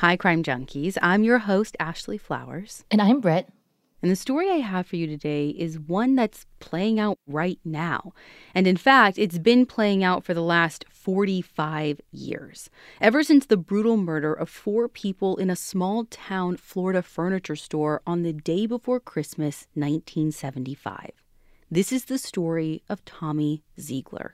Hi, Crime Junkies. I'm your host, Ashley Flowers. And I'm Britt. And the story I have for you today is one that's playing out right now. And in fact, it's been playing out for the last 45 years. Ever since the brutal murder of four people in a small town Florida furniture store on the day before Christmas, 1975. This is the story of Tommy Zeigler.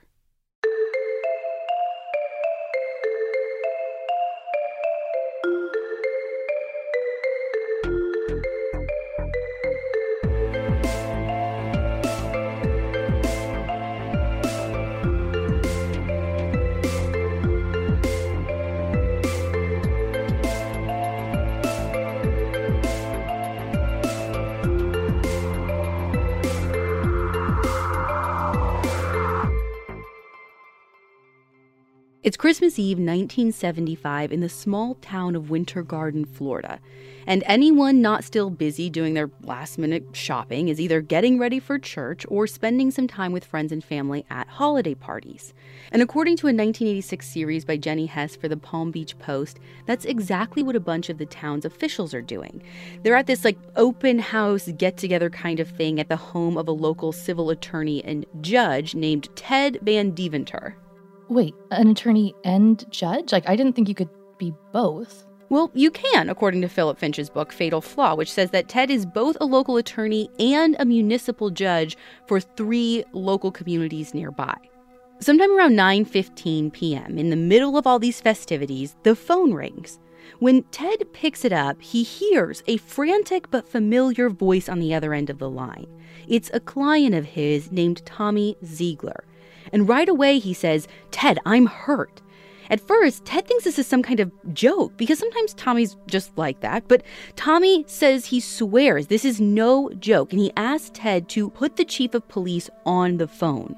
Christmas Eve 1975 in the small town of Winter Garden, Florida. And anyone not still busy doing their last minute shopping is either getting ready for church or spending some time with friends and family at holiday parties. And according to a 1986 series by Jenny Hess for the Palm Beach Post, that's exactly what a bunch of the town's officials are doing. They're at this like open house get together kind of thing at the home of a local civil attorney and judge named Ted Van Deventer. Wait, an attorney and judge? Like, I didn't think you could be both. Well, you can, according to Philip Finch's book, Fatal Flaw, which says that Ted is both a local attorney and a municipal judge for three local communities nearby. Sometime around 9:15 p.m., in the middle of all these festivities, the phone rings. When Ted picks it up, he hears a frantic but familiar voice on the other end of the line. It's a client of his named Tommy Zeigler. And right away, he says, Ted, I'm hurt. At first, Ted thinks this is some kind of joke because sometimes Tommy's just like that. But Tommy says he swears this is no joke and he asks Ted to put the chief of police on the phone.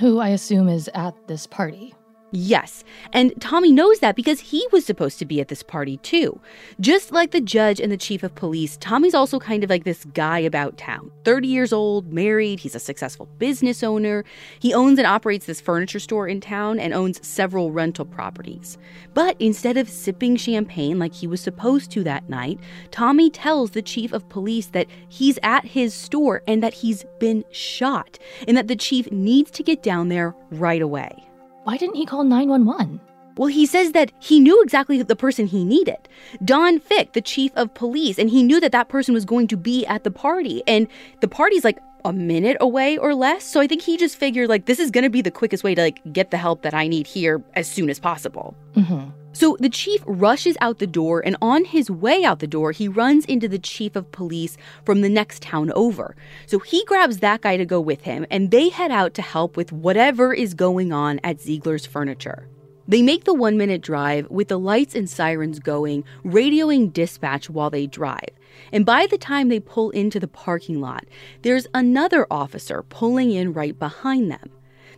Who I assume is at this party. Yes, and Tommy knows that because he was supposed to be at this party too. Just like the judge and the chief of police, Tommy's also kind of like this guy about town. 30 years old, married, he's a successful business owner. He owns and operates this furniture store in town and owns several rental properties. But instead of sipping champagne like he was supposed to that night, Tommy tells the chief of police that he's at his store and that he's been shot, and that the chief needs to get down there right away. Why didn't he call 911? Well, he says that he knew exactly the person he needed. Don Fick, the chief of police, and he knew that that person was going to be at the party. And the party's like a minute away or less. So I think he just figured like this is going to be the quickest way to like get the help that I need here as soon as possible. Mm-hmm. So the chief rushes out the door, and on his way out the door, he runs into the chief of police from the next town over. So he grabs that guy to go with him, and they head out to help with whatever is going on at Zeigler's furniture. They make the one minute drive with the lights and sirens going, radioing dispatch while they drive. And by the time they pull into the parking lot, there's another officer pulling in right behind them.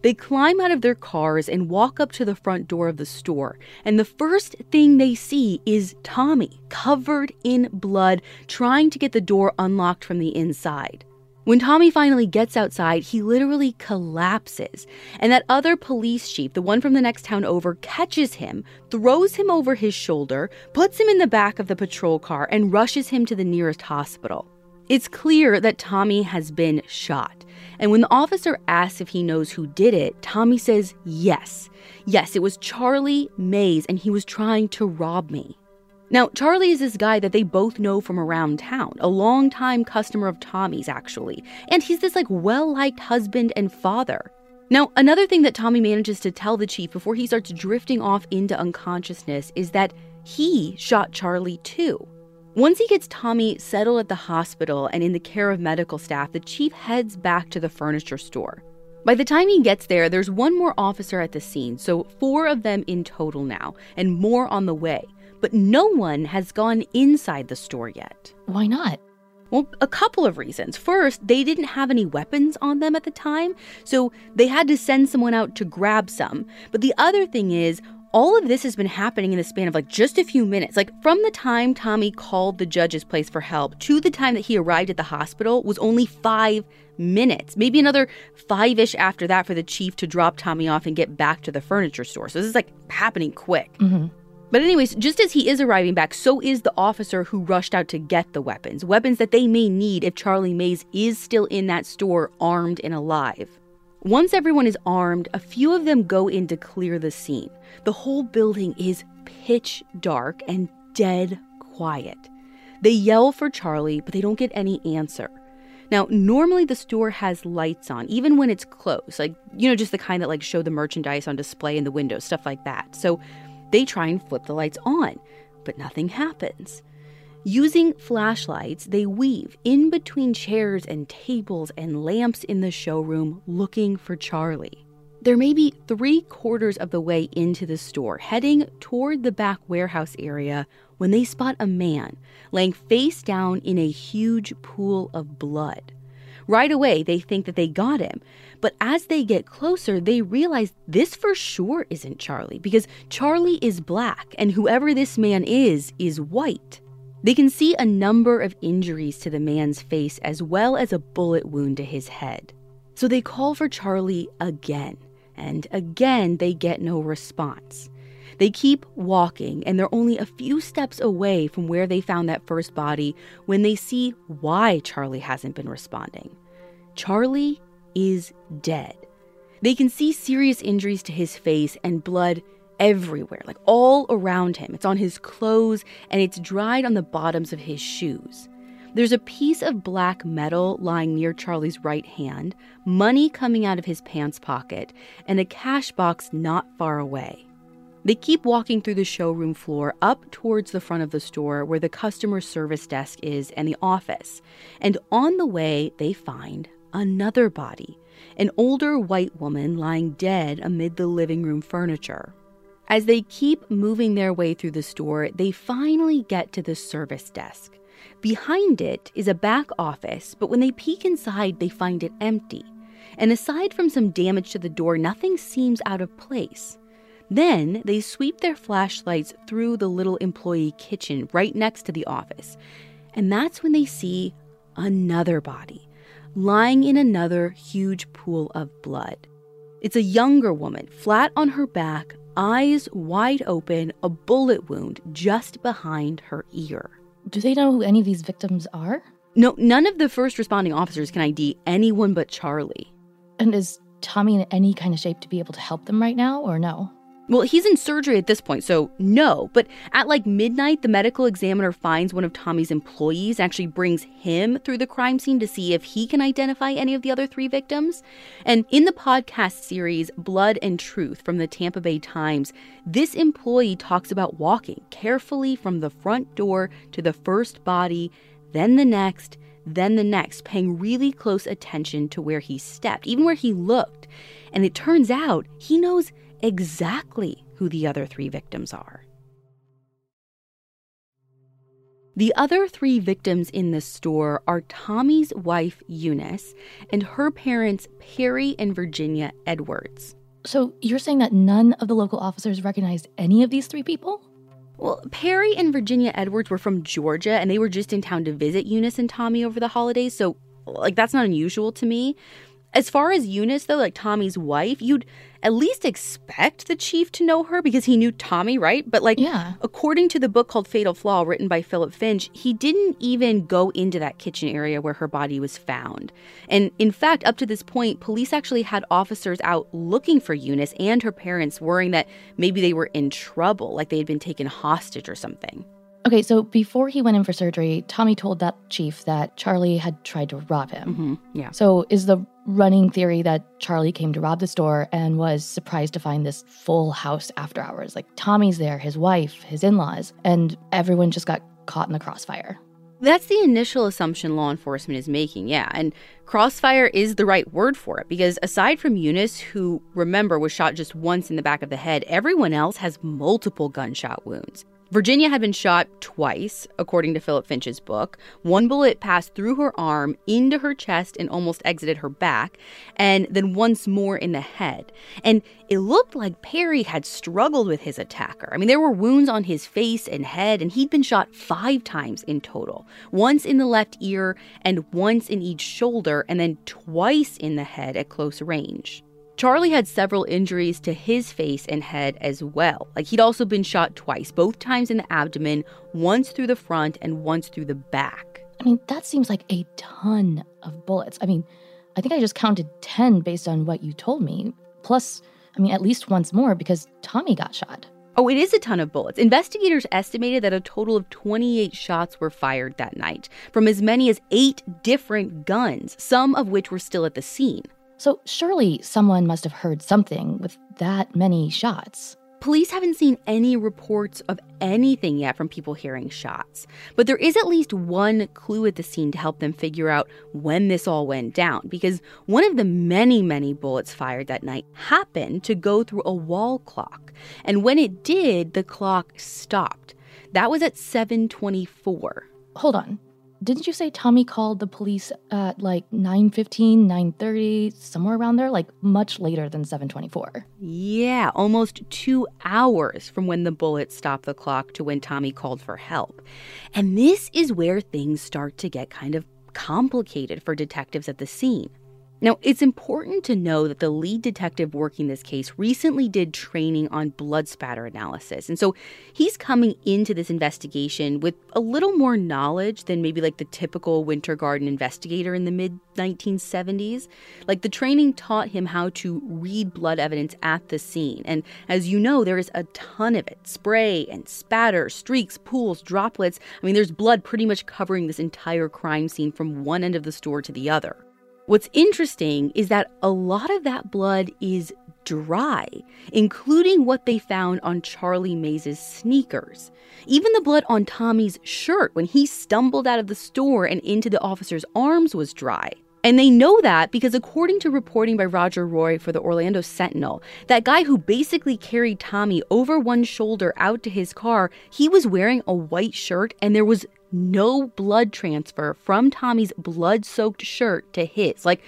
They climb out of their cars and walk up to the front door of the store. And the first thing they see is Tommy, covered in blood, trying to get the door unlocked from the inside. When Tommy finally gets outside, he literally collapses. And that other police chief, the one from the next town over, catches him, throws him over his shoulder, puts him in the back of the patrol car, and rushes him to the nearest hospital. It's clear that Tommy has been shot. And when the officer asks if he knows who did it, Tommy says yes. Yes, it was Charlie Mays, and he was trying to rob me. Now, Charlie is this guy that they both know from around town, a longtime customer of Tommy's, actually. And he's this like well liked husband and father. Now, another thing that Tommy manages to tell the chief before he starts drifting off into unconsciousness is that he shot Charlie too. Once he gets Tommy settled at the hospital and in the care of medical staff, the chief heads back to the furniture store. By the time he gets there, there's one more officer at the scene, so four of them in total now, and more on the way. But no one has gone inside the store yet. Why not? Well, a couple of reasons. First, they didn't have any weapons on them at the time, so they had to send someone out to grab some. But the other thing is, all of this has been happening in the span of like just a few minutes. Like from the time Tommy called the judge's place for help to the time that he arrived at the hospital was only five minutes. Maybe another five ish after that for the chief to drop Tommy off and get back to the furniture store. So this is like happening quick. Mm-hmm. But, anyways, just as he is arriving back, so is the officer who rushed out to get the weapons. Weapons that they may need if Charlie Mays is still in that store, armed and alive. Once everyone is armed, a few of them go in to clear the scene. The whole building is pitch dark and dead quiet. They yell for Charlie, but they don't get any answer. Now, normally the store has lights on, even when it's closed, like, you know, just the kind that like show the merchandise on display in the windows, stuff like that. So they try and flip the lights on, but nothing happens. Using flashlights, they weave in between chairs and tables and lamps in the showroom looking for Charlie. They're maybe three quarters of the way into the store, heading toward the back warehouse area when they spot a man laying face down in a huge pool of blood. Right away, they think that they got him. But as they get closer, they realize this for sure isn't Charlie because Charlie is black and whoever this man is, is white. They can see a number of injuries to the man's face as well as a bullet wound to his head. So they call for Charlie again, and again they get no response. They keep walking, and they're only a few steps away from where they found that first body when they see why Charlie hasn't been responding. Charlie is dead. They can see serious injuries to his face and blood everywhere, like all around him. It's on his clothes and it's dried on the bottoms of his shoes. There's a piece of black metal lying near Charlie's right hand, money coming out of his pants pocket, and a cash box not far away. They keep walking through the showroom floor up towards the front of the store where the customer service desk is and the office. And on the way, they find another body an older white woman lying dead amid the living room furniture. As they keep moving their way through the store, they finally get to the service desk. Behind it is a back office, but when they peek inside, they find it empty. And aside from some damage to the door, nothing seems out of place. Then they sweep their flashlights through the little employee kitchen right next to the office. And that's when they see another body lying in another huge pool of blood. It's a younger woman, flat on her back, eyes wide open, a bullet wound just behind her ear. Do they know who any of these victims are? No, none of the first responding officers can ID anyone but Charlie. And is Tommy in any kind of shape to be able to help them right now, or no? Well, he's in surgery at this point, so no. But at like midnight, the medical examiner finds one of Tommy's employees, actually brings him through the crime scene to see if he can identify any of the other three victims. And in the podcast series Blood and Truth from the Tampa Bay Times, this employee talks about walking carefully from the front door to the first body, then the next, then the next, paying really close attention to where he stepped, even where he looked. And it turns out he knows exactly who the other three victims are. The other three victims in the store are Tommy's wife, Eunice, and her parents, Perry and Virginia Edwards. So you're saying that none of the local officers recognized any of these three people? Well, Perry and Virginia Edwards were from Georgia and they were just in town to visit Eunice and Tommy over the holidays, so like that's not unusual to me. As far as Eunice, though, like Tommy's wife, you'd at least expect the chief to know her because he knew Tommy, right? But like, yeah. according to the book called Fatal Flaw, written by Philip Finch, he didn't even go into that kitchen area where her body was found. And in fact, up to this point, police actually had officers out looking for Eunice and her parents, worrying that maybe they were in trouble, like they had been taken hostage or something. Okay, so before he went in for surgery, Tommy told that chief that Charlie had tried to rob him. Mm-hmm. Yeah. So is the running theory that Charlie came to rob the store and was surprised to find this full house after hours? Like Tommy's there, his wife, his in laws, and everyone just got caught in the crossfire. That's the initial assumption law enforcement is making, yeah. And crossfire is the right word for it because aside from Eunice, who remember was shot just once in the back of the head, everyone else has multiple gunshot wounds. Virginia had been shot twice, according to Philip Finch's book. One bullet passed through her arm, into her chest, and almost exited her back, and then once more in the head. And it looked like Perry had struggled with his attacker. I mean, there were wounds on his face and head, and he'd been shot five times in total once in the left ear, and once in each shoulder, and then twice in the head at close range. Charlie had several injuries to his face and head as well. Like he'd also been shot twice, both times in the abdomen, once through the front and once through the back. I mean, that seems like a ton of bullets. I mean, I think I just counted 10 based on what you told me. Plus, I mean, at least once more because Tommy got shot. Oh, it is a ton of bullets. Investigators estimated that a total of 28 shots were fired that night from as many as eight different guns, some of which were still at the scene. So surely someone must have heard something with that many shots. Police haven't seen any reports of anything yet from people hearing shots, but there is at least one clue at the scene to help them figure out when this all went down because one of the many, many bullets fired that night happened to go through a wall clock. And when it did, the clock stopped. That was at 724. Hold on didn't you say Tommy called the police at like 9:15, 9:30, somewhere around there, like much later than 7:24? Yeah, almost 2 hours from when the bullet stopped the clock to when Tommy called for help. And this is where things start to get kind of complicated for detectives at the scene. Now, it's important to know that the lead detective working this case recently did training on blood spatter analysis. And so he's coming into this investigation with a little more knowledge than maybe like the typical Winter Garden investigator in the mid 1970s. Like the training taught him how to read blood evidence at the scene. And as you know, there is a ton of it spray and spatter, streaks, pools, droplets. I mean, there's blood pretty much covering this entire crime scene from one end of the store to the other. What's interesting is that a lot of that blood is dry, including what they found on Charlie Mays's sneakers. Even the blood on Tommy's shirt when he stumbled out of the store and into the officer's arms was dry. And they know that because, according to reporting by Roger Roy for the Orlando Sentinel, that guy who basically carried Tommy over one shoulder out to his car, he was wearing a white shirt and there was no blood transfer from Tommy's blood soaked shirt to his, like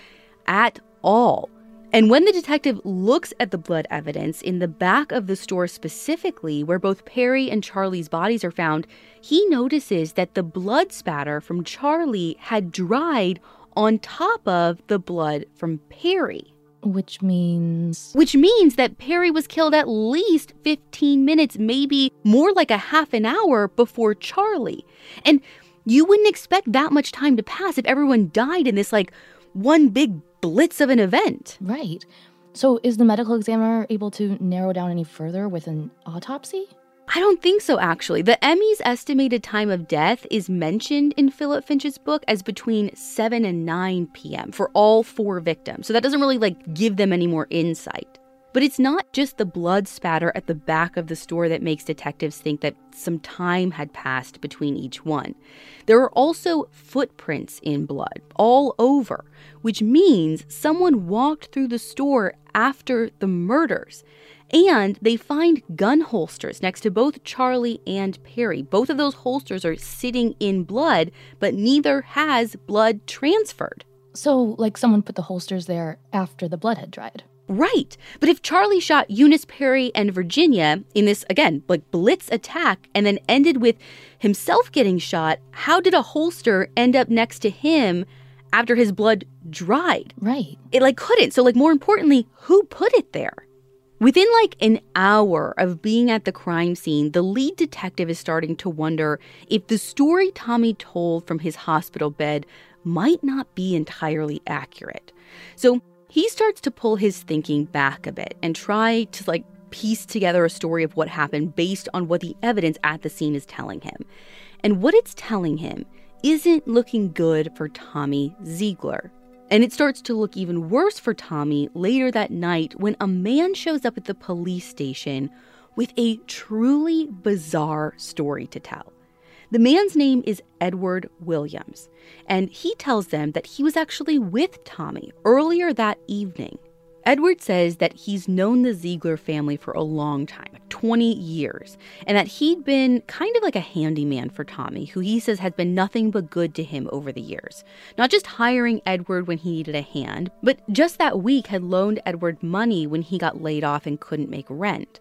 at all. And when the detective looks at the blood evidence in the back of the store specifically, where both Perry and Charlie's bodies are found, he notices that the blood spatter from Charlie had dried on top of the blood from Perry. Which means. Which means that Perry was killed at least 15 minutes, maybe more like a half an hour before Charlie. And you wouldn't expect that much time to pass if everyone died in this, like, one big blitz of an event. Right. So is the medical examiner able to narrow down any further with an autopsy? I don't think so, actually. The ME's estimated time of death is mentioned in Philip Finch's book as between 7 and 9 p.m. for all four victims. So that doesn't really like give them any more insight. But it's not just the blood spatter at the back of the store that makes detectives think that some time had passed between each one. There are also footprints in blood all over, which means someone walked through the store after the murders. And they find gun holsters next to both Charlie and Perry. Both of those holsters are sitting in blood, but neither has blood transferred. So, like someone put the holsters there after the blood had dried. Right. But if Charlie shot Eunice Perry and Virginia in this, again, like blitz attack and then ended with himself getting shot, how did a holster end up next to him after his blood dried? Right. It like couldn't. So, like, more importantly, who put it there? Within like an hour of being at the crime scene, the lead detective is starting to wonder if the story Tommy told from his hospital bed might not be entirely accurate. So he starts to pull his thinking back a bit and try to like piece together a story of what happened based on what the evidence at the scene is telling him. And what it's telling him isn't looking good for Tommy Zeigler. And it starts to look even worse for Tommy later that night when a man shows up at the police station with a truly bizarre story to tell. The man's name is Edward Williams, and he tells them that he was actually with Tommy earlier that evening Edward says that he's known the Zeigler family for a long time, 20 years, and that he'd been kind of like a handyman for Tommy, who he says has been nothing but good to him over the years. Not just hiring Edward when he needed a hand, but just that week had loaned Edward money when he got laid off and couldn't make rent.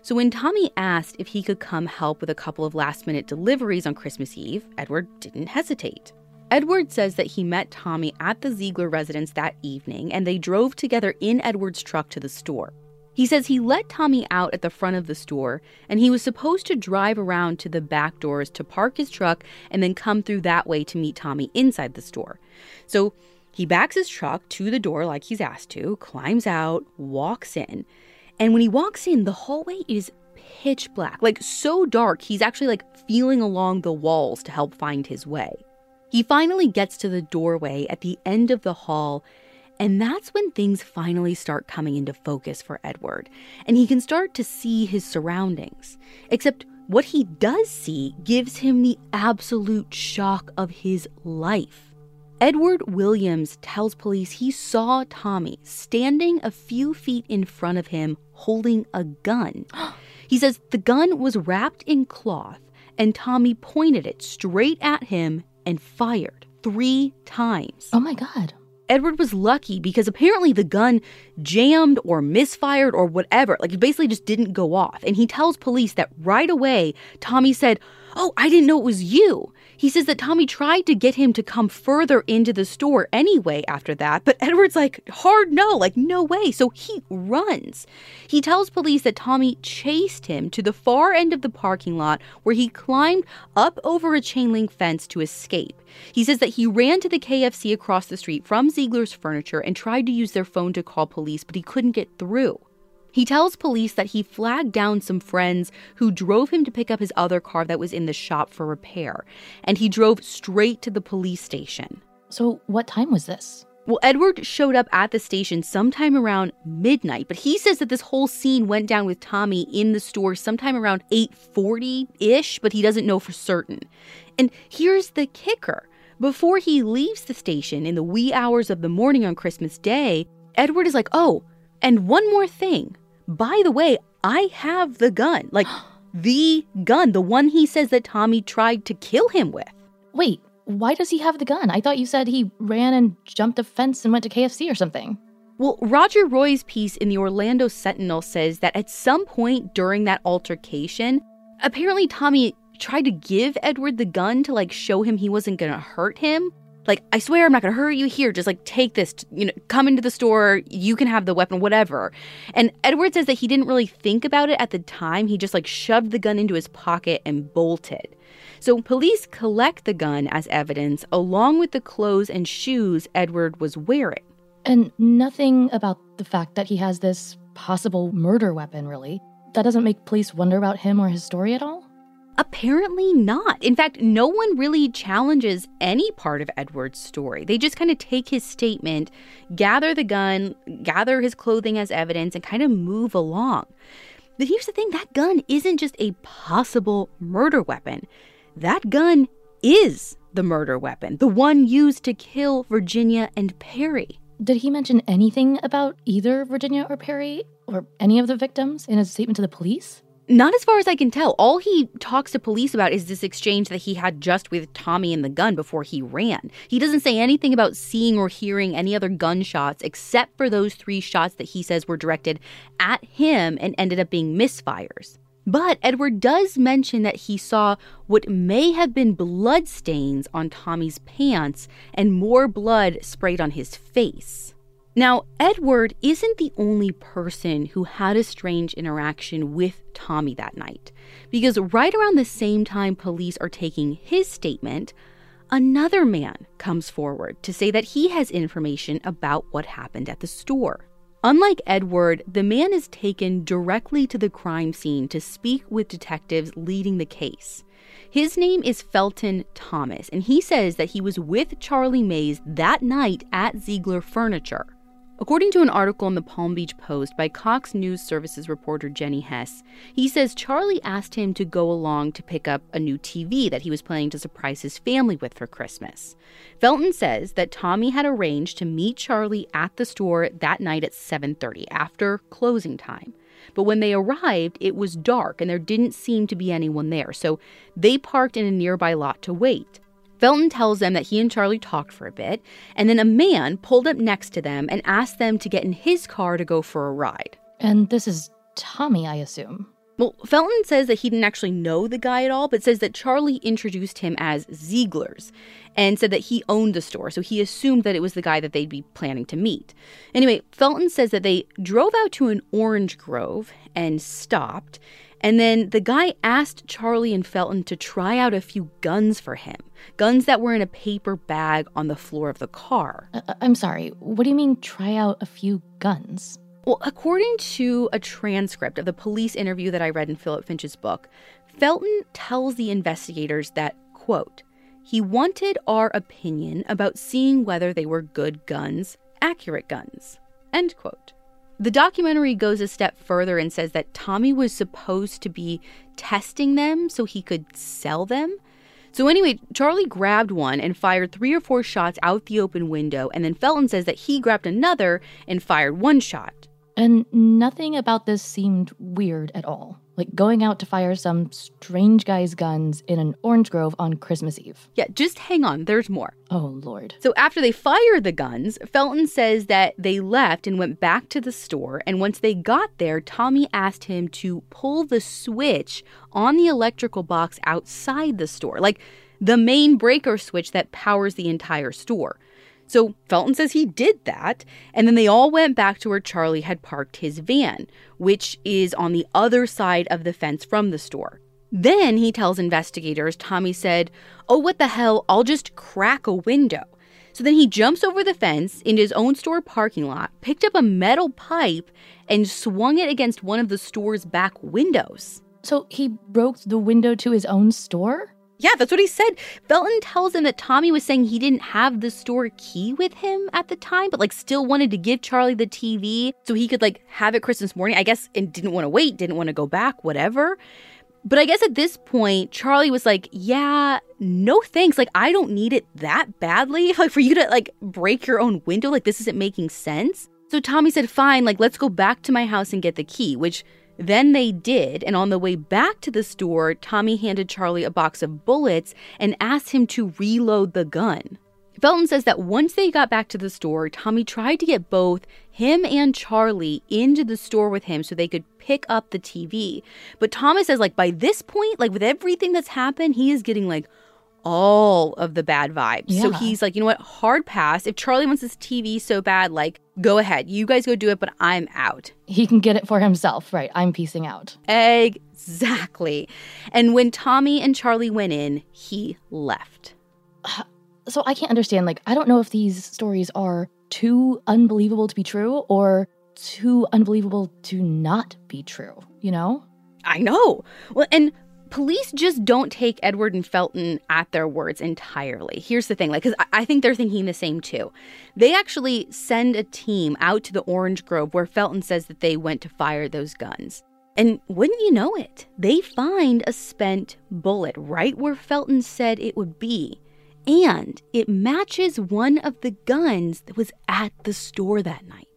So when Tommy asked if he could come help with a couple of last minute deliveries on Christmas Eve, Edward didn't hesitate. Edward says that he met Tommy at the Zeigler residence that evening and they drove together in Edward's truck to the store. He says he let Tommy out at the front of the store and he was supposed to drive around to the back doors to park his truck and then come through that way to meet Tommy inside the store. So he backs his truck to the door like he's asked to, climbs out, walks in. And when he walks in, the hallway is pitch black, like so dark, he's actually like feeling along the walls to help find his way. He finally gets to the doorway at the end of the hall and that's when things finally start coming into focus for Edward, and he can start to see his surroundings. Except what he does see gives him the absolute shock of his life. Edward Williams tells police he saw Tommy standing a few feet in front of him holding a gun. he says the gun was wrapped in cloth, and Tommy pointed it straight at him and fired three times. Oh my God. Edward was lucky because apparently the gun jammed or misfired or whatever. Like it basically just didn't go off. And he tells police that right away, Tommy said, Oh, I didn't know it was you. He says that Tommy tried to get him to come further into the store anyway after that, but Edward's like, hard no, like, no way. So he runs. He tells police that Tommy chased him to the far end of the parking lot where he climbed up over a chain link fence to escape. He says that he ran to the KFC across the street from Zeigler's Furniture and tried to use their phone to call police, but he couldn't get through. He tells police that he flagged down some friends who drove him to pick up his other car that was in the shop for repair, and he drove straight to the police station. So, what time was this? Well, Edward showed up at the station sometime around midnight, but he says that this whole scene went down with Tommy in the store sometime around 8:40-ish, but he doesn't know for certain. And here's the kicker. Before he leaves the station in the wee hours of the morning on Christmas Day, Edward is like, "Oh, and one more thing by the way, I have the gun. Like the gun, the one he says that Tommy tried to kill him with. Wait, why does he have the gun? I thought you said he ran and jumped a fence and went to KFC or something. Well, Roger Roy's piece in the Orlando Sentinel says that at some point during that altercation, apparently Tommy tried to give Edward the gun to like show him he wasn't going to hurt him like i swear i'm not going to hurt you here. Just like take this you know come into the store. You can have the weapon whatever. And edward says that he didn't really think about it at the time. He just like shoved the gun into his pocket and bolted. So police collect the gun as evidence along with the clothes and shoes edward was wearing. And nothing about the fact that he has this possible murder weapon really. That doesn't make police wonder about him or his story at all Apparently not. In fact, no one really challenges any part of Edward's story. They just kind of take his statement, gather the gun, gather his clothing as evidence, and kind of move along. But here's the thing that gun isn't just a possible murder weapon, that gun is the murder weapon, the one used to kill Virginia and Perry. Did he mention anything about either Virginia or Perry or any of the victims in his statement to the police? Not as far as I can tell. All he talks to police about is this exchange that he had just with Tommy and the gun before he ran. He doesn't say anything about seeing or hearing any other gunshots except for those three shots that he says were directed at him and ended up being misfires. But Edward does mention that he saw what may have been blood stains on Tommy's pants and more blood sprayed on his face. Now, Edward isn't the only person who had a strange interaction with Tommy that night, because right around the same time police are taking his statement, another man comes forward to say that he has information about what happened at the store. Unlike Edward, the man is taken directly to the crime scene to speak with detectives leading the case. His name is Felton Thomas, and he says that he was with Charlie Mays that night at Zeigler Furniture. According to an article in the Palm Beach Post by Cox News Services reporter Jenny Hess, he says Charlie asked him to go along to pick up a new TV that he was planning to surprise his family with for Christmas. Felton says that Tommy had arranged to meet Charlie at the store that night at 7:30 after closing time. But when they arrived, it was dark and there didn't seem to be anyone there, so they parked in a nearby lot to wait. Felton tells them that he and Charlie talked for a bit, and then a man pulled up next to them and asked them to get in his car to go for a ride. And this is Tommy, I assume. Well, Felton says that he didn't actually know the guy at all, but says that Charlie introduced him as Zeigler's and said that he owned the store, so he assumed that it was the guy that they'd be planning to meet. Anyway, Felton says that they drove out to an orange grove and stopped, and then the guy asked Charlie and Felton to try out a few guns for him. Guns that were in a paper bag on the floor of the car. Uh, I'm sorry, what do you mean try out a few guns? Well, according to a transcript of the police interview that I read in Philip Finch's book, Felton tells the investigators that, quote, he wanted our opinion about seeing whether they were good guns, accurate guns, end quote. The documentary goes a step further and says that Tommy was supposed to be testing them so he could sell them. So, anyway, Charlie grabbed one and fired three or four shots out the open window, and then Felton says that he grabbed another and fired one shot. And nothing about this seemed weird at all. Like going out to fire some strange guy's guns in an orange grove on Christmas Eve. Yeah, just hang on, there's more. Oh, Lord. So after they fired the guns, Felton says that they left and went back to the store. And once they got there, Tommy asked him to pull the switch on the electrical box outside the store, like the main breaker switch that powers the entire store. So Felton says he did that, and then they all went back to where Charlie had parked his van, which is on the other side of the fence from the store. Then he tells investigators Tommy said, Oh, what the hell, I'll just crack a window. So then he jumps over the fence into his own store parking lot, picked up a metal pipe, and swung it against one of the store's back windows. So he broke the window to his own store? Yeah, that's what he said. Felton tells him that Tommy was saying he didn't have the store key with him at the time, but like still wanted to give Charlie the TV so he could like have it Christmas morning. I guess and didn't want to wait, didn't want to go back, whatever. But I guess at this point, Charlie was like, "Yeah, no thanks. Like I don't need it that badly. Like for you to like break your own window, like this isn't making sense." So Tommy said, "Fine, like let's go back to my house and get the key," which then they did, and on the way back to the store, Tommy handed Charlie a box of bullets and asked him to reload the gun. Felton says that once they got back to the store, Tommy tried to get both him and Charlie into the store with him so they could pick up the TV. But Thomas says, like, by this point, like, with everything that's happened, he is getting, like, all of the bad vibes. Yeah. So he's like, you know what? Hard pass. If Charlie wants this TV so bad, like, go ahead. You guys go do it, but I'm out. He can get it for himself. Right. I'm piecing out. Exactly. And when Tommy and Charlie went in, he left. So I can't understand. Like, I don't know if these stories are too unbelievable to be true or too unbelievable to not be true, you know? I know. Well, and police just don't take Edward and Felton at their words entirely. Here's the thing, like, because I think they're thinking the same too. They actually send a team out to the Orange Grove where Felton says that they went to fire those guns. And wouldn't you know it, they find a spent bullet right where Felton said it would be. And it matches one of the guns that was at the store that night.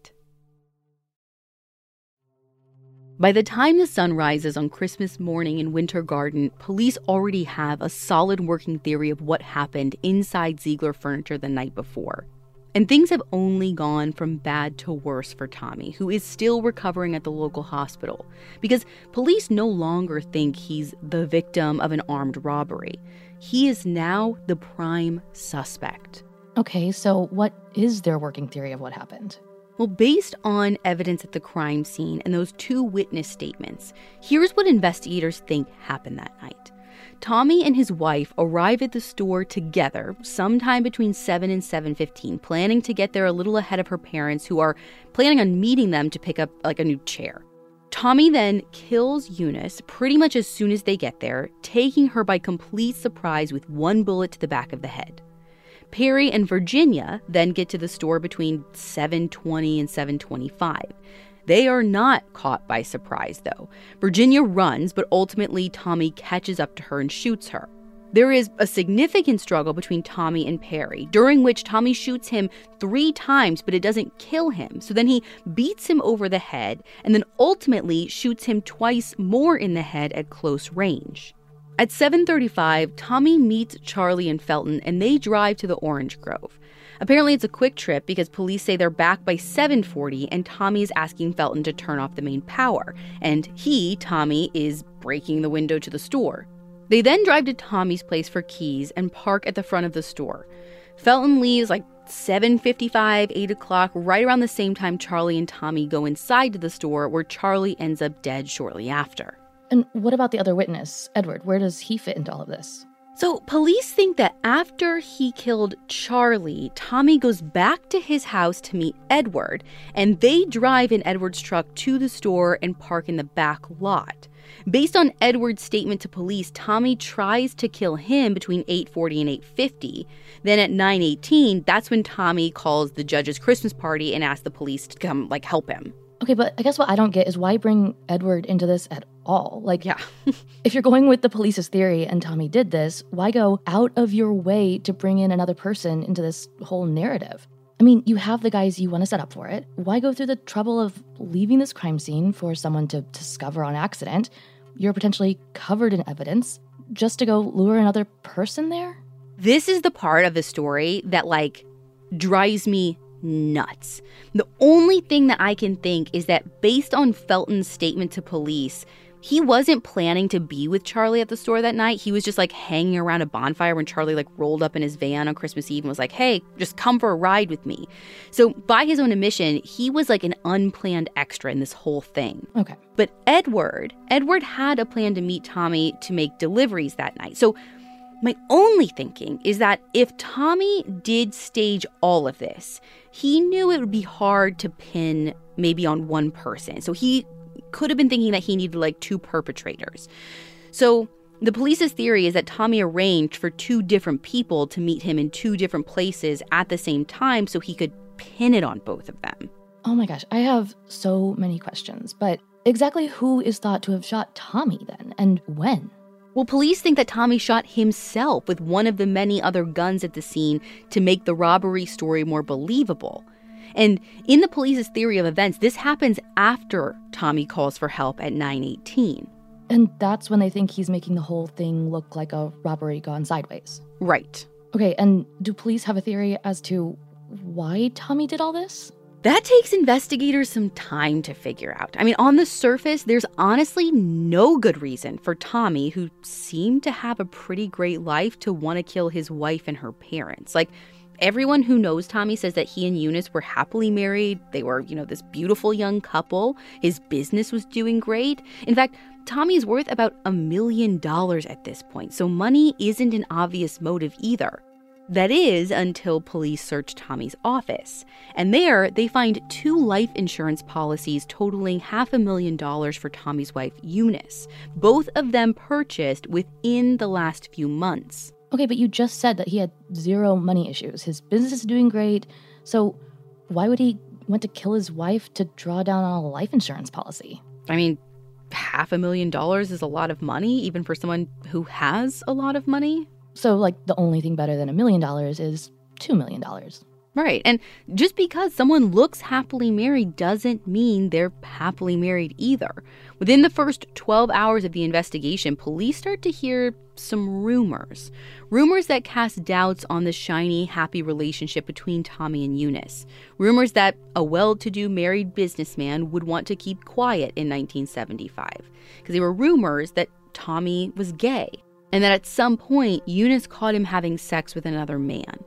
By the time the sun rises on Christmas morning in Winter Garden, police already have a solid working theory of what happened inside Zeigler furniture the night before. And things have only gone from bad to worse for Tommy, who is still recovering at the local hospital, because police no longer think he's the victim of an armed robbery. He is now the prime suspect. Okay, so what is their working theory of what happened? Well, based on evidence at the crime scene and those two witness statements, here's what investigators think happened that night. Tommy and his wife arrive at the store together sometime between 7 and 7:15, planning to get there a little ahead of her parents who are planning on meeting them to pick up like a new chair. Tommy then kills Eunice pretty much as soon as they get there, taking her by complete surprise with one bullet to the back of the head. Perry and Virginia then get to the store between 7:20 and 7:25. They are not caught by surprise though. Virginia runs, but ultimately Tommy catches up to her and shoots her. There is a significant struggle between Tommy and Perry, during which Tommy shoots him three times, but it doesn't kill him. So then he beats him over the head and then ultimately shoots him twice more in the head at close range. At 7:35, Tommy meets Charlie and Felton and they drive to the Orange Grove. Apparently it's a quick trip because police say they're back by 7:40 and Tommy is asking Felton to turn off the main power and he, Tommy, is breaking the window to the store. They then drive to Tommy's place for keys and park at the front of the store. Felton leaves like 7.55, 8 o'clock, right around the same time Charlie and Tommy go inside to the store where Charlie ends up dead shortly after. And what about the other witness, Edward? Where does he fit into all of this? So, police think that after he killed Charlie, Tommy goes back to his house to meet Edward, and they drive in Edward's truck to the store and park in the back lot. Based on Edward's statement to police, Tommy tries to kill him between 8:40 and 8:50. Then at 9:18, that's when Tommy calls the judge's Christmas party and asks the police to come like help him. Okay, but I guess what I don't get is why bring Edward into this at all? Like, Yeah. if you're going with the police's theory and Tommy did this, why go out of your way to bring in another person into this whole narrative? I mean, you have the guys you want to set up for it. Why go through the trouble of leaving this crime scene for someone to discover on accident? You're potentially covered in evidence just to go lure another person there? This is the part of the story that like drives me nuts. The only thing that I can think is that based on Felton's statement to police, he wasn't planning to be with Charlie at the store that night. He was just like hanging around a bonfire when Charlie like rolled up in his van on Christmas Eve and was like, "Hey, just come for a ride with me." So, by his own admission, he was like an unplanned extra in this whole thing. Okay. But Edward, Edward had a plan to meet Tommy to make deliveries that night. So my only thinking is that if Tommy did stage all of this, he knew it would be hard to pin maybe on one person. So he could have been thinking that he needed like two perpetrators. So the police's theory is that Tommy arranged for two different people to meet him in two different places at the same time so he could pin it on both of them. Oh my gosh, I have so many questions, but exactly who is thought to have shot Tommy then, and when? Well, police think that Tommy shot himself with one of the many other guns at the scene to make the robbery story more believable. And in the police's theory of events, this happens after Tommy calls for help at 918. And that's when they think he's making the whole thing look like a robbery gone sideways. Right. Okay, and do police have a theory as to why Tommy did all this? That takes investigators some time to figure out. I mean, on the surface, there's honestly no good reason for Tommy, who seemed to have a pretty great life, to want to kill his wife and her parents. Like, everyone who knows Tommy says that he and Eunice were happily married. They were, you know, this beautiful young couple. His business was doing great. In fact, Tommy's worth about a million dollars at this point, so money isn't an obvious motive either. That is until police search Tommy's office. And there, they find two life insurance policies totaling half a million dollars for Tommy's wife, Eunice, both of them purchased within the last few months. Okay, but you just said that he had zero money issues. His business is doing great. So why would he want to kill his wife to draw down on a life insurance policy? I mean, half a million dollars is a lot of money, even for someone who has a lot of money. So, like, the only thing better than a million dollars is $2 million. Right. And just because someone looks happily married doesn't mean they're happily married either. Within the first 12 hours of the investigation, police start to hear some rumors. Rumors that cast doubts on the shiny, happy relationship between Tommy and Eunice. Rumors that a well to do married businessman would want to keep quiet in 1975. Because they were rumors that Tommy was gay and that at some point Eunice caught him having sex with another man.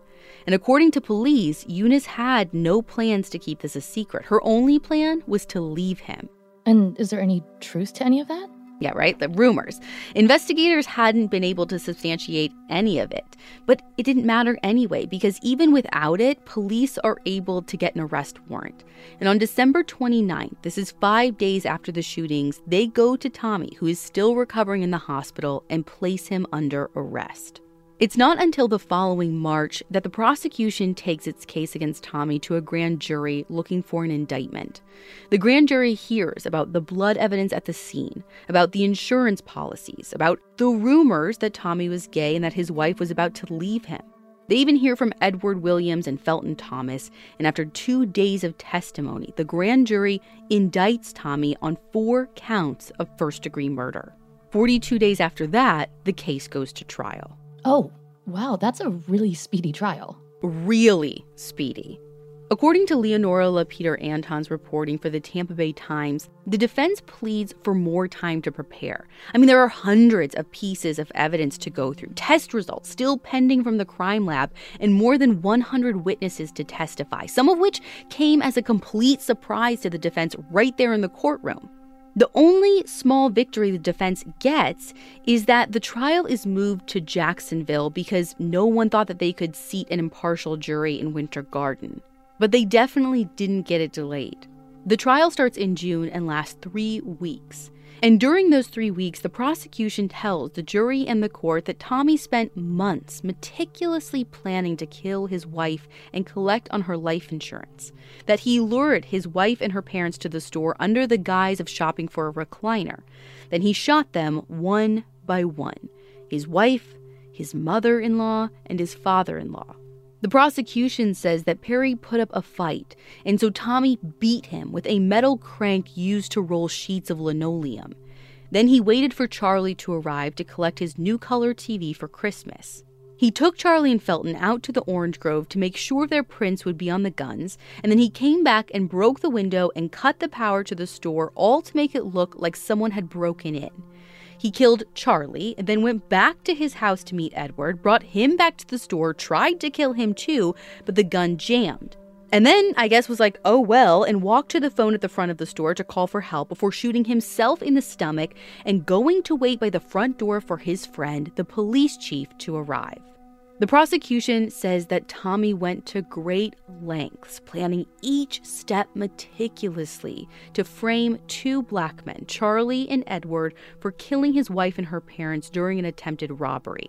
And according to police, Eunice had no plans to keep this a secret. Her only plan was to leave him. And is there any truth to any of that? Yeah, right? The rumors. Investigators hadn't been able to substantiate any of it. But it didn't matter anyway, because even without it, police are able to get an arrest warrant. And on December 29th, this is five days after the shootings, they go to Tommy, who is still recovering in the hospital, and place him under arrest. It's not until the following March that the prosecution takes its case against Tommy to a grand jury looking for an indictment. The grand jury hears about the blood evidence at the scene, about the insurance policies, about the rumors that Tommy was gay and that his wife was about to leave him. They even hear from Edward Williams and Felton Thomas, and after two days of testimony, the grand jury indicts Tommy on four counts of first degree murder. 42 days after that, the case goes to trial. Oh, wow, that's a really speedy trial. really speedy. According to Leonora LaPeter Anton's reporting for the Tampa Bay Times, the defense pleads for more time to prepare. I mean, there are hundreds of pieces of evidence to go through, test results still pending from the crime lab, and more than 100 witnesses to testify, some of which came as a complete surprise to the defense right there in the courtroom. The only small victory the defense gets is that the trial is moved to Jacksonville because no one thought that they could seat an impartial jury in Winter Garden. But they definitely didn't get it delayed. The trial starts in June and lasts three weeks. And during those three weeks, the prosecution tells the jury and the court that Tommy spent months meticulously planning to kill his wife and collect on her life insurance. That he lured his wife and her parents to the store under the guise of shopping for a recliner. Then he shot them one by one his wife, his mother in law, and his father in law. The prosecution says that Perry put up a fight, and so Tommy beat him with a metal crank used to roll sheets of linoleum. Then he waited for Charlie to arrive to collect his new color TV for Christmas. He took Charlie and Felton out to the orange grove to make sure their prints would be on the guns, and then he came back and broke the window and cut the power to the store, all to make it look like someone had broken in. He killed Charlie, then went back to his house to meet Edward, brought him back to the store, tried to kill him too, but the gun jammed. And then, I guess, was like, oh well, and walked to the phone at the front of the store to call for help before shooting himself in the stomach and going to wait by the front door for his friend, the police chief, to arrive. The prosecution says that Tommy went to great lengths, planning each step meticulously to frame two black men, Charlie and Edward, for killing his wife and her parents during an attempted robbery.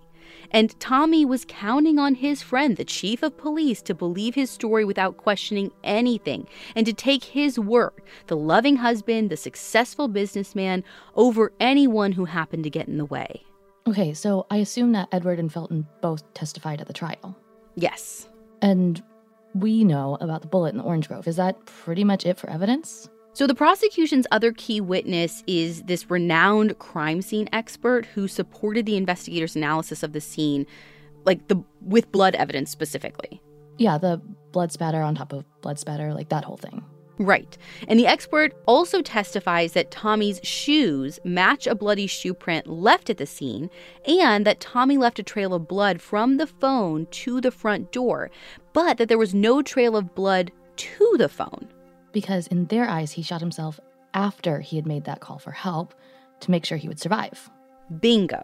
And Tommy was counting on his friend, the chief of police, to believe his story without questioning anything and to take his word, the loving husband, the successful businessman, over anyone who happened to get in the way. Okay, so I assume that Edward and Felton both testified at the trial. Yes. And we know about the bullet in the orange grove. Is that pretty much it for evidence? So, the prosecution's other key witness is this renowned crime scene expert who supported the investigators' analysis of the scene, like the with blood evidence specifically. Yeah, the blood spatter on top of blood spatter, like that whole thing. Right. And the expert also testifies that Tommy's shoes match a bloody shoe print left at the scene and that Tommy left a trail of blood from the phone to the front door, but that there was no trail of blood to the phone. Because in their eyes, he shot himself after he had made that call for help to make sure he would survive. Bingo.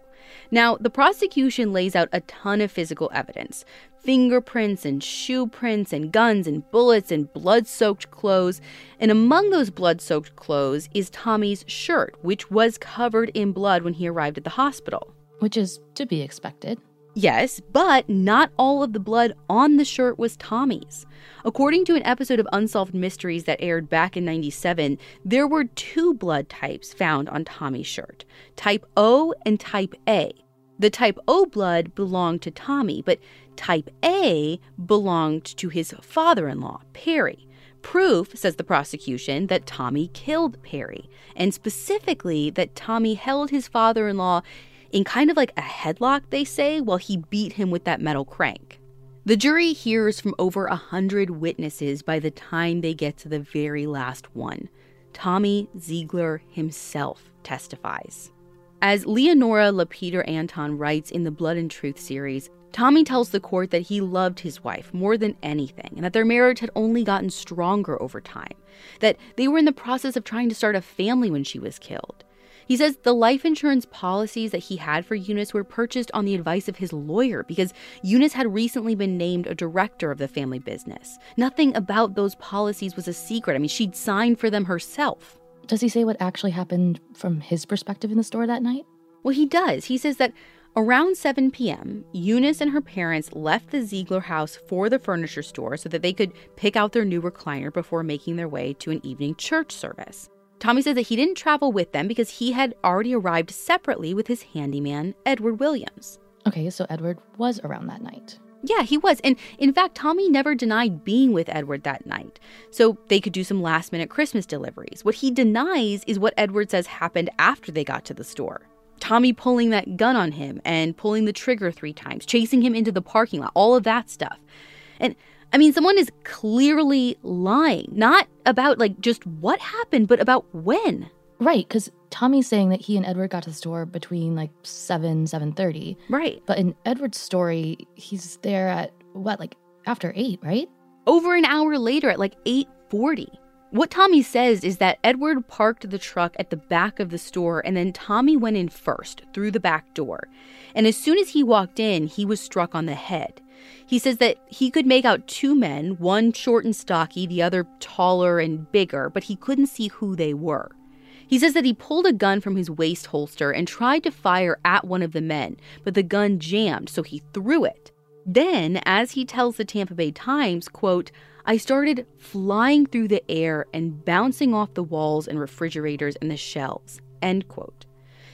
Now, the prosecution lays out a ton of physical evidence fingerprints and shoe prints and guns and bullets and blood soaked clothes. And among those blood soaked clothes is Tommy's shirt, which was covered in blood when he arrived at the hospital. Which is to be expected. Yes, but not all of the blood on the shirt was Tommy's. According to an episode of Unsolved Mysteries that aired back in 97, there were two blood types found on Tommy's shirt type O and type A. The type O blood belonged to Tommy, but type A belonged to his father in law, Perry. Proof, says the prosecution, that Tommy killed Perry, and specifically that Tommy held his father in law in kind of like a headlock, they say, while he beat him with that metal crank. The jury hears from over a hundred witnesses by the time they get to the very last one. Tommy Zeigler himself testifies. As Leonora LaPeter Anton writes in the Blood and Truth series, Tommy tells the court that he loved his wife more than anything and that their marriage had only gotten stronger over time, that they were in the process of trying to start a family when she was killed. He says the life insurance policies that he had for Eunice were purchased on the advice of his lawyer because Eunice had recently been named a director of the family business. Nothing about those policies was a secret. I mean, she'd signed for them herself. Does he say what actually happened from his perspective in the store that night? Well, he does. He says that around 7 p.m., Eunice and her parents left the Zeigler house for the furniture store so that they could pick out their new recliner before making their way to an evening church service. Tommy says that he didn't travel with them because he had already arrived separately with his handyman, Edward Williams. Okay, so Edward was around that night. Yeah, he was. And in fact, Tommy never denied being with Edward that night. So they could do some last minute Christmas deliveries. What he denies is what Edward says happened after they got to the store. Tommy pulling that gun on him and pulling the trigger three times, chasing him into the parking lot, all of that stuff. And I mean, someone is clearly lying, not about like just what happened, but about when. Right, because Tommy's saying that he and Edward got to the store between like seven, seven thirty. Right. But in Edward's story, he's there at what, like after eight, right? Over an hour later at like eight forty. What Tommy says is that Edward parked the truck at the back of the store and then Tommy went in first through the back door. And as soon as he walked in, he was struck on the head. He says that he could make out two men, one short and stocky, the other taller and bigger, but he couldn't see who they were. He says that he pulled a gun from his waist holster and tried to fire at one of the men, but the gun jammed, so he threw it. Then, as he tells the Tampa Bay Times, quote, I started flying through the air and bouncing off the walls and refrigerators and the shelves. End quote.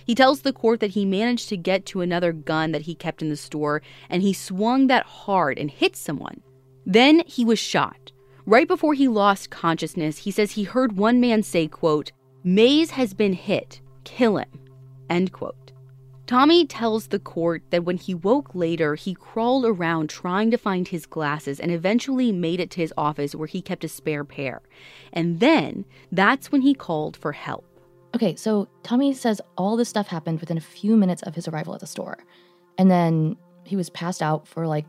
He tells the court that he managed to get to another gun that he kept in the store and he swung that hard and hit someone. Then he was shot. Right before he lost consciousness, he says he heard one man say, quote, Mays has been hit. Kill him. End quote. Tommy tells the court that when he woke later, he crawled around trying to find his glasses and eventually made it to his office where he kept a spare pair. And then that's when he called for help. Okay, so Tommy says all this stuff happened within a few minutes of his arrival at the store. And then he was passed out for like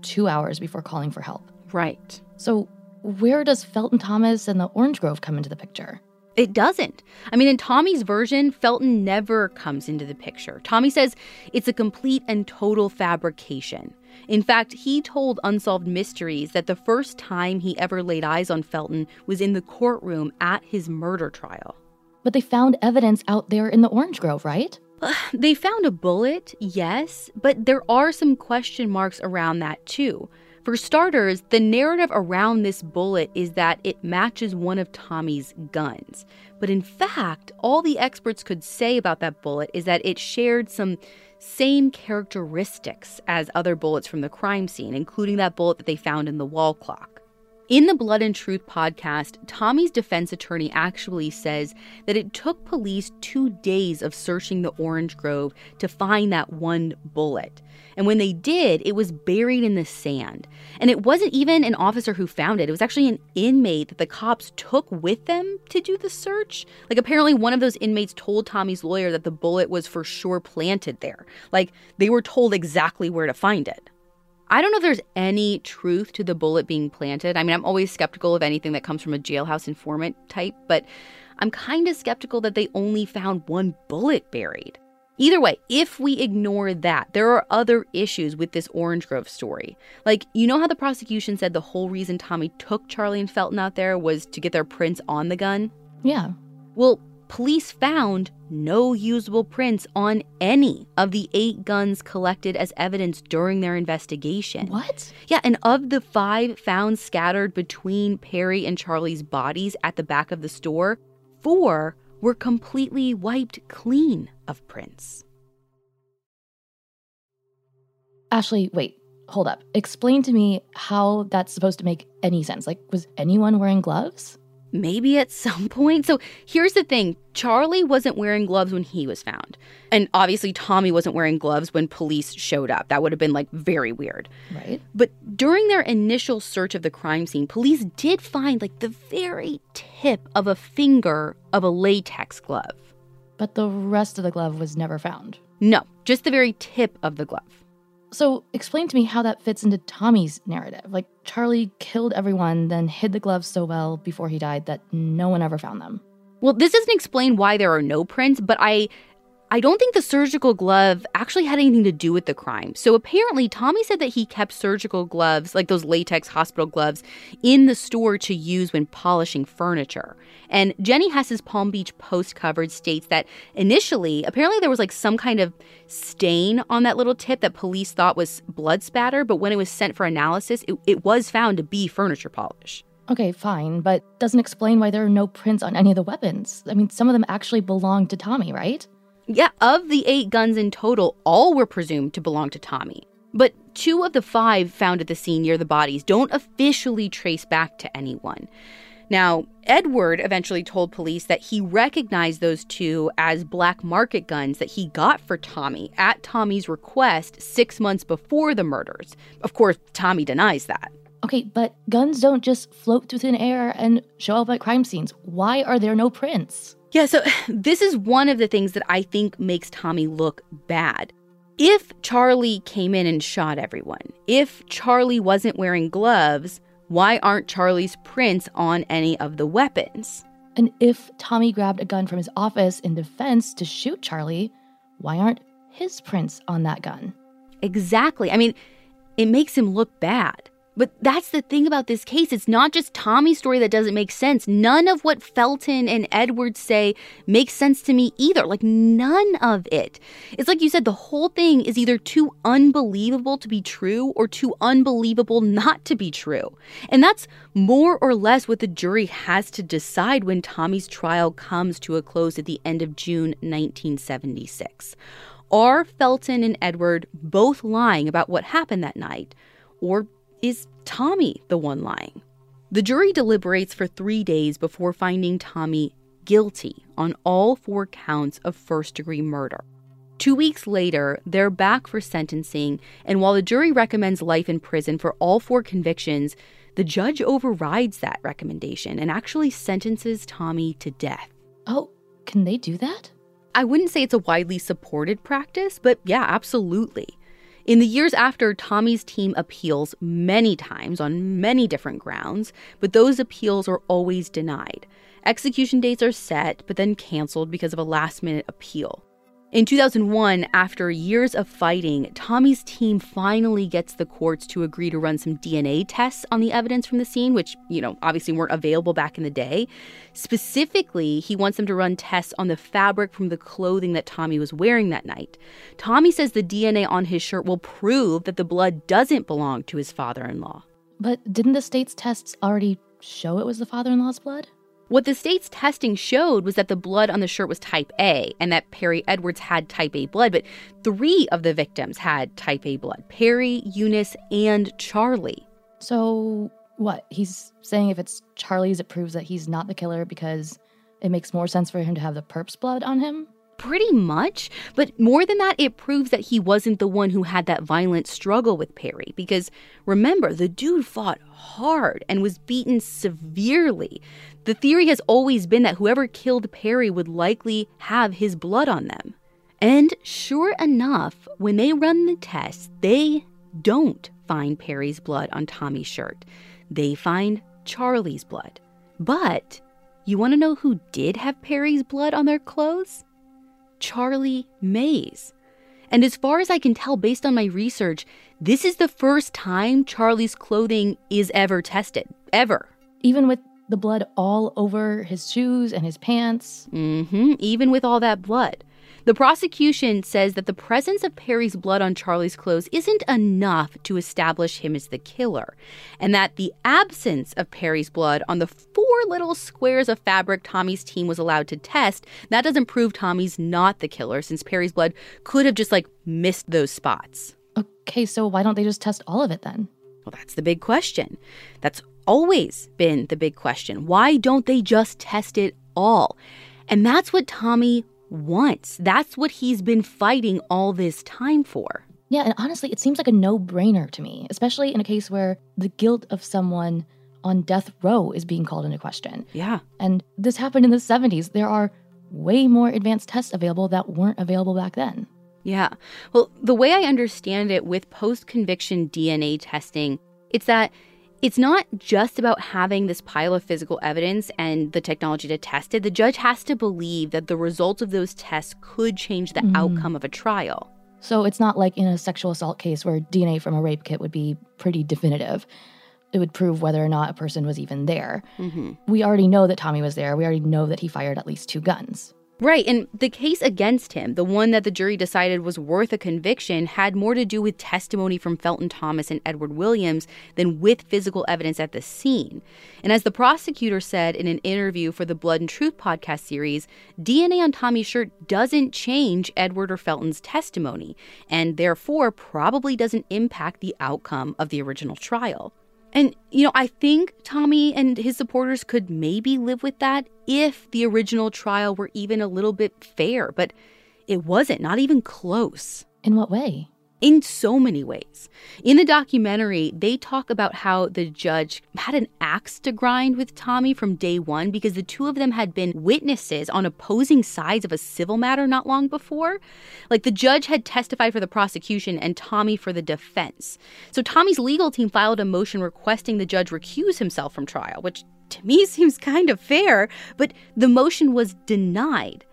two hours before calling for help. Right. So, where does Felton Thomas and the Orange Grove come into the picture? It doesn't. I mean, in Tommy's version, Felton never comes into the picture. Tommy says it's a complete and total fabrication. In fact, he told Unsolved Mysteries that the first time he ever laid eyes on Felton was in the courtroom at his murder trial. But they found evidence out there in the Orange Grove, right? They found a bullet, yes, but there are some question marks around that too. For starters, the narrative around this bullet is that it matches one of Tommy's guns. But in fact, all the experts could say about that bullet is that it shared some same characteristics as other bullets from the crime scene, including that bullet that they found in the wall clock. In the Blood and Truth podcast, Tommy's defense attorney actually says that it took police two days of searching the orange grove to find that one bullet. And when they did, it was buried in the sand. And it wasn't even an officer who found it, it was actually an inmate that the cops took with them to do the search. Like, apparently, one of those inmates told Tommy's lawyer that the bullet was for sure planted there. Like, they were told exactly where to find it. I don't know if there's any truth to the bullet being planted. I mean, I'm always skeptical of anything that comes from a jailhouse informant type, but I'm kind of skeptical that they only found one bullet buried. Either way, if we ignore that, there are other issues with this Orange Grove story. Like, you know how the prosecution said the whole reason Tommy took Charlie and Felton out there was to get their prints on the gun? Yeah. Well, police found no usable prints on any of the eight guns collected as evidence during their investigation. What? Yeah, and of the five found scattered between Perry and Charlie's bodies at the back of the store, four were completely wiped clean of prints. Ashley, wait, hold up. Explain to me how that's supposed to make any sense. Like, was anyone wearing gloves? Maybe at some point. So here's the thing Charlie wasn't wearing gloves when he was found. And obviously, Tommy wasn't wearing gloves when police showed up. That would have been like very weird. Right. But during their initial search of the crime scene, police did find like the very tip of a finger of a latex glove. But the rest of the glove was never found. No, just the very tip of the glove. So, explain to me how that fits into Tommy's narrative. Like, Charlie killed everyone, then hid the gloves so well before he died that no one ever found them. Well, this doesn't explain why there are no prints, but I I don't think the surgical glove actually had anything to do with the crime. So apparently, Tommy said that he kept surgical gloves, like those latex hospital gloves, in the store to use when polishing furniture. And Jenny Hess's Palm Beach Post coverage states that initially, apparently, there was like some kind of stain on that little tip that police thought was blood spatter, but when it was sent for analysis, it, it was found to be furniture polish. Okay, fine, but doesn't explain why there are no prints on any of the weapons. I mean, some of them actually belong to Tommy, right? Yeah, of the eight guns in total, all were presumed to belong to Tommy. But two of the five found at the scene near the bodies don't officially trace back to anyone. Now, Edward eventually told police that he recognized those two as black market guns that he got for Tommy at Tommy's request six months before the murders. Of course, Tommy denies that. Okay, but guns don't just float through thin air and show up at crime scenes. Why are there no prints? Yeah, so this is one of the things that I think makes Tommy look bad. If Charlie came in and shot everyone, if Charlie wasn't wearing gloves, why aren't Charlie's prints on any of the weapons? And if Tommy grabbed a gun from his office in defense to shoot Charlie, why aren't his prints on that gun? Exactly. I mean, it makes him look bad. But that's the thing about this case. It's not just Tommy's story that doesn't make sense. None of what Felton and Edwards say makes sense to me either. Like, none of it. It's like you said, the whole thing is either too unbelievable to be true or too unbelievable not to be true. And that's more or less what the jury has to decide when Tommy's trial comes to a close at the end of June 1976. Are Felton and Edward both lying about what happened that night? Or is Tommy the one lying? The jury deliberates for three days before finding Tommy guilty on all four counts of first degree murder. Two weeks later, they're back for sentencing, and while the jury recommends life in prison for all four convictions, the judge overrides that recommendation and actually sentences Tommy to death. Oh, can they do that? I wouldn't say it's a widely supported practice, but yeah, absolutely. In the years after, Tommy's team appeals many times on many different grounds, but those appeals are always denied. Execution dates are set, but then canceled because of a last minute appeal. In 2001, after years of fighting, Tommy's team finally gets the courts to agree to run some DNA tests on the evidence from the scene, which, you know, obviously weren't available back in the day. Specifically, he wants them to run tests on the fabric from the clothing that Tommy was wearing that night. Tommy says the DNA on his shirt will prove that the blood doesn't belong to his father in law. But didn't the state's tests already show it was the father in law's blood? What the state's testing showed was that the blood on the shirt was type A and that Perry Edwards had type A blood, but three of the victims had type A blood Perry, Eunice, and Charlie. So, what? He's saying if it's Charlie's, it proves that he's not the killer because it makes more sense for him to have the perp's blood on him? Pretty much. But more than that, it proves that he wasn't the one who had that violent struggle with Perry. Because remember, the dude fought hard and was beaten severely. The theory has always been that whoever killed Perry would likely have his blood on them. And sure enough, when they run the test, they don't find Perry's blood on Tommy's shirt. They find Charlie's blood. But you want to know who did have Perry's blood on their clothes? Charlie Mays. And as far as I can tell, based on my research, this is the first time Charlie's clothing is ever tested. Ever. Even with the blood all over his shoes and his pants. Mm-hmm. Even with all that blood. The prosecution says that the presence of Perry's blood on Charlie's clothes isn't enough to establish him as the killer, and that the absence of Perry's blood on the four little squares of fabric Tommy's team was allowed to test, that doesn't prove Tommy's not the killer, since Perry's blood could have just like missed those spots. Okay, so why don't they just test all of it then? Well, that's the big question. That's always been the big question. Why don't they just test it all? And that's what Tommy wants. That's what he's been fighting all this time for. Yeah, and honestly, it seems like a no brainer to me, especially in a case where the guilt of someone on death row is being called into question. Yeah. And this happened in the 70s. There are way more advanced tests available that weren't available back then. Yeah. Well, the way I understand it with post conviction DNA testing, it's that it's not just about having this pile of physical evidence and the technology to test it. The judge has to believe that the results of those tests could change the mm. outcome of a trial. So it's not like in a sexual assault case where DNA from a rape kit would be pretty definitive. It would prove whether or not a person was even there. Mm-hmm. We already know that Tommy was there. We already know that he fired at least two guns. Right. And the case against him, the one that the jury decided was worth a conviction, had more to do with testimony from Felton Thomas and Edward Williams than with physical evidence at the scene. And as the prosecutor said in an interview for the Blood and Truth podcast series, DNA on Tommy's shirt doesn't change Edward or Felton's testimony, and therefore probably doesn't impact the outcome of the original trial. And, you know, I think Tommy and his supporters could maybe live with that if the original trial were even a little bit fair, but it wasn't, not even close. In what way? In so many ways. In the documentary, they talk about how the judge had an axe to grind with Tommy from day one because the two of them had been witnesses on opposing sides of a civil matter not long before. Like the judge had testified for the prosecution and Tommy for the defense. So Tommy's legal team filed a motion requesting the judge recuse himself from trial, which to me seems kind of fair, but the motion was denied.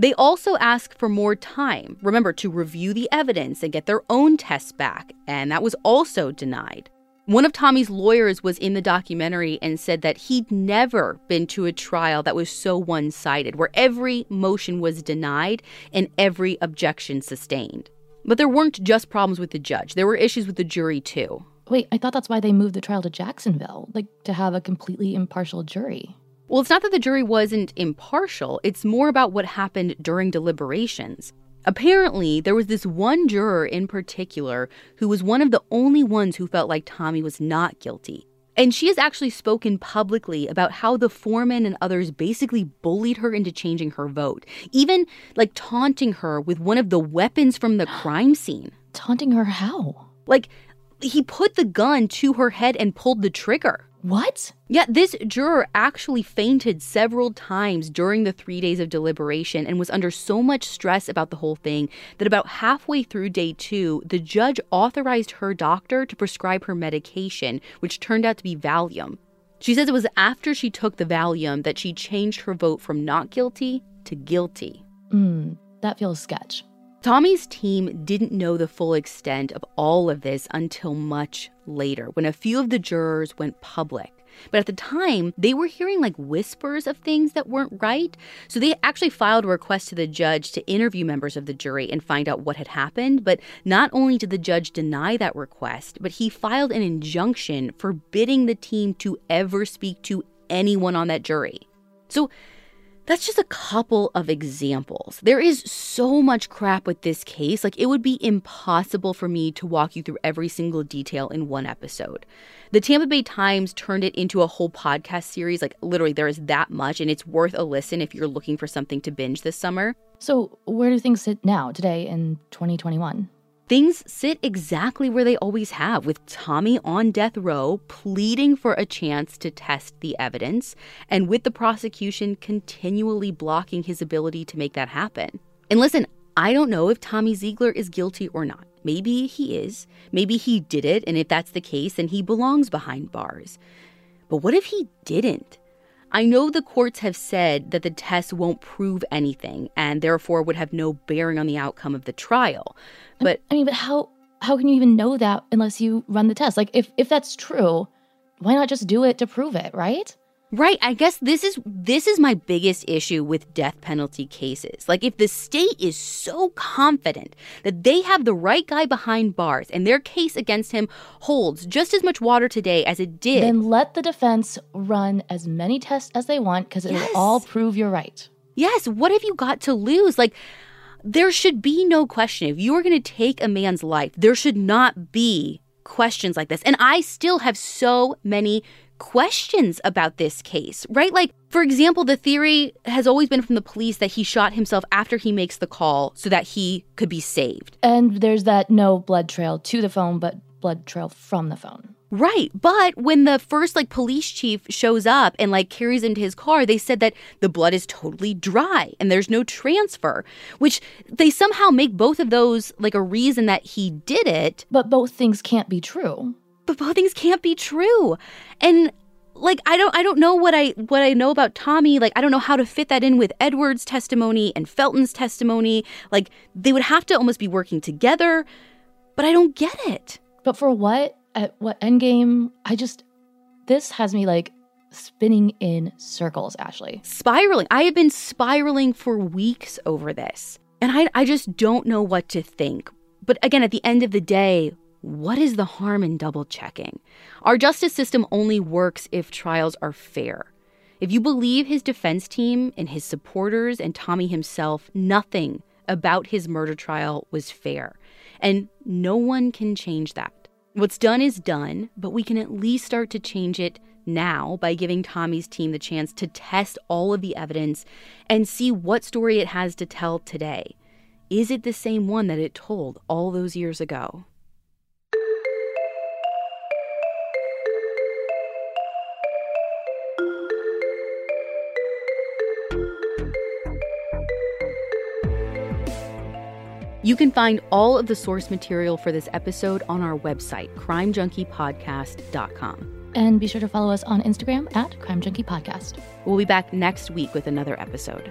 They also ask for more time, remember, to review the evidence and get their own tests back, and that was also denied. One of Tommy's lawyers was in the documentary and said that he'd never been to a trial that was so one sided, where every motion was denied and every objection sustained. But there weren't just problems with the judge, there were issues with the jury too. Wait, I thought that's why they moved the trial to Jacksonville, like to have a completely impartial jury. Well, it's not that the jury wasn't impartial, it's more about what happened during deliberations. Apparently, there was this one juror in particular who was one of the only ones who felt like Tommy was not guilty. And she has actually spoken publicly about how the foreman and others basically bullied her into changing her vote, even like taunting her with one of the weapons from the crime scene. Taunting her how? Like, he put the gun to her head and pulled the trigger. What? Yeah, this juror actually fainted several times during the three days of deliberation and was under so much stress about the whole thing that about halfway through day two, the judge authorized her doctor to prescribe her medication, which turned out to be Valium. She says it was after she took the Valium that she changed her vote from not guilty to guilty. Hmm, that feels sketch. Tommy's team didn't know the full extent of all of this until much later, when a few of the jurors went public. But at the time, they were hearing like whispers of things that weren't right. So they actually filed a request to the judge to interview members of the jury and find out what had happened. But not only did the judge deny that request, but he filed an injunction forbidding the team to ever speak to anyone on that jury. So that's just a couple of examples. There is so much crap with this case. Like, it would be impossible for me to walk you through every single detail in one episode. The Tampa Bay Times turned it into a whole podcast series. Like, literally, there is that much, and it's worth a listen if you're looking for something to binge this summer. So, where do things sit now, today in 2021? Things sit exactly where they always have, with Tommy on death row pleading for a chance to test the evidence, and with the prosecution continually blocking his ability to make that happen. And listen, I don't know if Tommy Zeigler is guilty or not. Maybe he is. Maybe he did it, and if that's the case, then he belongs behind bars. But what if he didn't? I know the courts have said that the test won't prove anything and therefore would have no bearing on the outcome of the trial. But I mean, but how how can you even know that unless you run the test? Like if if that's true, why not just do it to prove it, right? Right. I guess this is this is my biggest issue with death penalty cases. Like if the state is so confident that they have the right guy behind bars and their case against him holds just as much water today as it did. Then let the defense run as many tests as they want because it'll all prove you're right. Yes, what have you got to lose? Like there should be no question. If you are going to take a man's life, there should not be questions like this. And I still have so many questions about this case, right? Like, for example, the theory has always been from the police that he shot himself after he makes the call so that he could be saved. And there's that no blood trail to the phone, but blood trail from the phone. Right. But when the first like police chief shows up and like carries into his car, they said that the blood is totally dry and there's no transfer, which they somehow make both of those like a reason that he did it. But both things can't be true both things can't be true. And like I don't I don't know what I what I know about Tommy. Like I don't know how to fit that in with Edward's testimony and Felton's testimony. Like they would have to almost be working together, but I don't get it. But for what? At what endgame? I just this has me like spinning in circles, Ashley. Spiraling. I have been spiraling for weeks over this. And I I just don't know what to think. But again, at the end of the day, what is the harm in double checking? Our justice system only works if trials are fair. If you believe his defense team and his supporters and Tommy himself, nothing about his murder trial was fair. And no one can change that. What's done is done, but we can at least start to change it now by giving Tommy's team the chance to test all of the evidence and see what story it has to tell today. Is it the same one that it told all those years ago? You can find all of the source material for this episode on our website, crimejunkiepodcast.com. And be sure to follow us on Instagram at Crime Junkie Podcast. We'll be back next week with another episode.